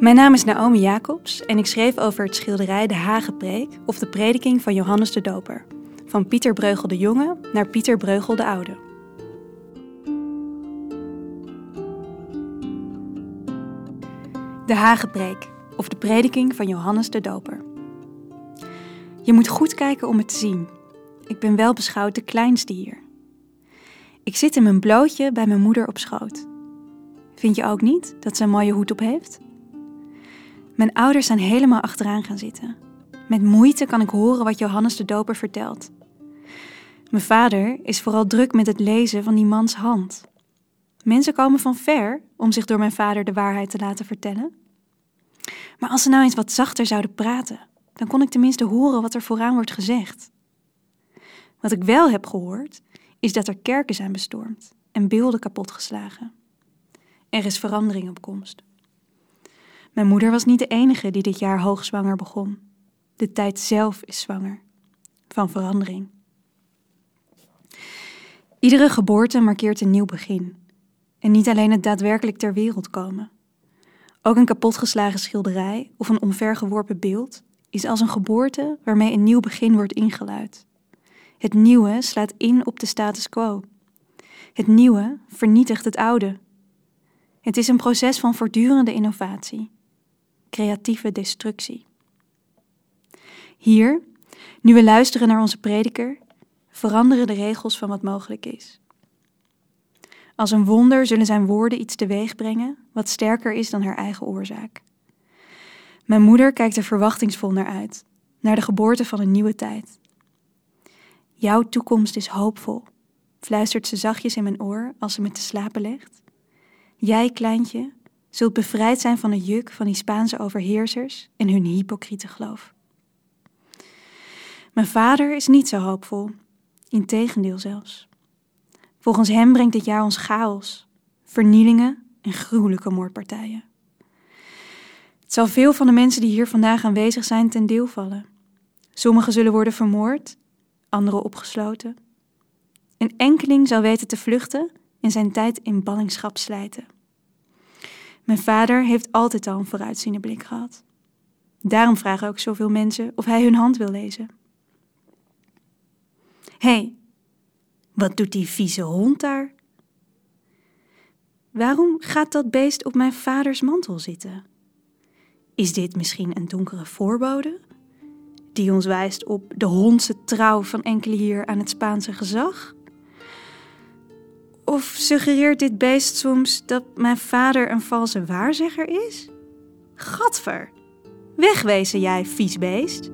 Mijn naam is Naomi Jacobs en ik schreef over het schilderij De Hagepreek of de prediking van Johannes de Doper. Van Pieter Breugel de Jonge naar Pieter Breugel de Oude. De Hagepreek of de prediking van Johannes de Doper. Je moet goed kijken om het te zien. Ik ben wel beschouwd de kleinste hier. Ik zit in mijn blootje bij mijn moeder op schoot. Vind je ook niet dat ze een mooie hoed op heeft? Mijn ouders zijn helemaal achteraan gaan zitten. Met moeite kan ik horen wat Johannes de Doper vertelt. Mijn vader is vooral druk met het lezen van die mans hand. Mensen komen van ver om zich door mijn vader de waarheid te laten vertellen. Maar als ze nou eens wat zachter zouden praten, dan kon ik tenminste horen wat er vooraan wordt gezegd. Wat ik wel heb gehoord, is dat er kerken zijn bestormd en beelden kapotgeslagen. Er is verandering op komst. Mijn moeder was niet de enige die dit jaar hoogzwanger begon. De tijd zelf is zwanger. Van verandering. Iedere geboorte markeert een nieuw begin. En niet alleen het daadwerkelijk ter wereld komen. Ook een kapotgeslagen schilderij of een omvergeworpen beeld is als een geboorte waarmee een nieuw begin wordt ingeluid. Het nieuwe slaat in op de status quo. Het nieuwe vernietigt het oude. Het is een proces van voortdurende innovatie creatieve destructie. Hier, nu we luisteren naar onze prediker, veranderen de regels van wat mogelijk is. Als een wonder zullen zijn woorden iets teweeg brengen wat sterker is dan haar eigen oorzaak. Mijn moeder kijkt er verwachtingsvol naar uit, naar de geboorte van een nieuwe tijd. Jouw toekomst is hoopvol, fluistert ze zachtjes in mijn oor als ze me te slapen legt. Jij, kleintje, zult bevrijd zijn van het juk van die Spaanse overheersers en hun hypocriete geloof. Mijn vader is niet zo hoopvol, integendeel zelfs. Volgens hem brengt dit jaar ons chaos, vernielingen en gruwelijke moordpartijen. Het zal veel van de mensen die hier vandaag aanwezig zijn ten deel vallen. Sommigen zullen worden vermoord, anderen opgesloten. Een enkeling zal weten te vluchten en zijn tijd in ballingschap slijten. Mijn vader heeft altijd al een vooruitziende blik gehad. Daarom vragen ook zoveel mensen of hij hun hand wil lezen. Hé, hey, wat doet die vieze hond daar? Waarom gaat dat beest op mijn vaders mantel zitten? Is dit misschien een donkere voorbode? Die ons wijst op de hondse trouw van enkele hier aan het Spaanse gezag? Of suggereert dit beest soms dat mijn vader een valse waarzegger is? Gadver! Wegwezen jij, vies beest!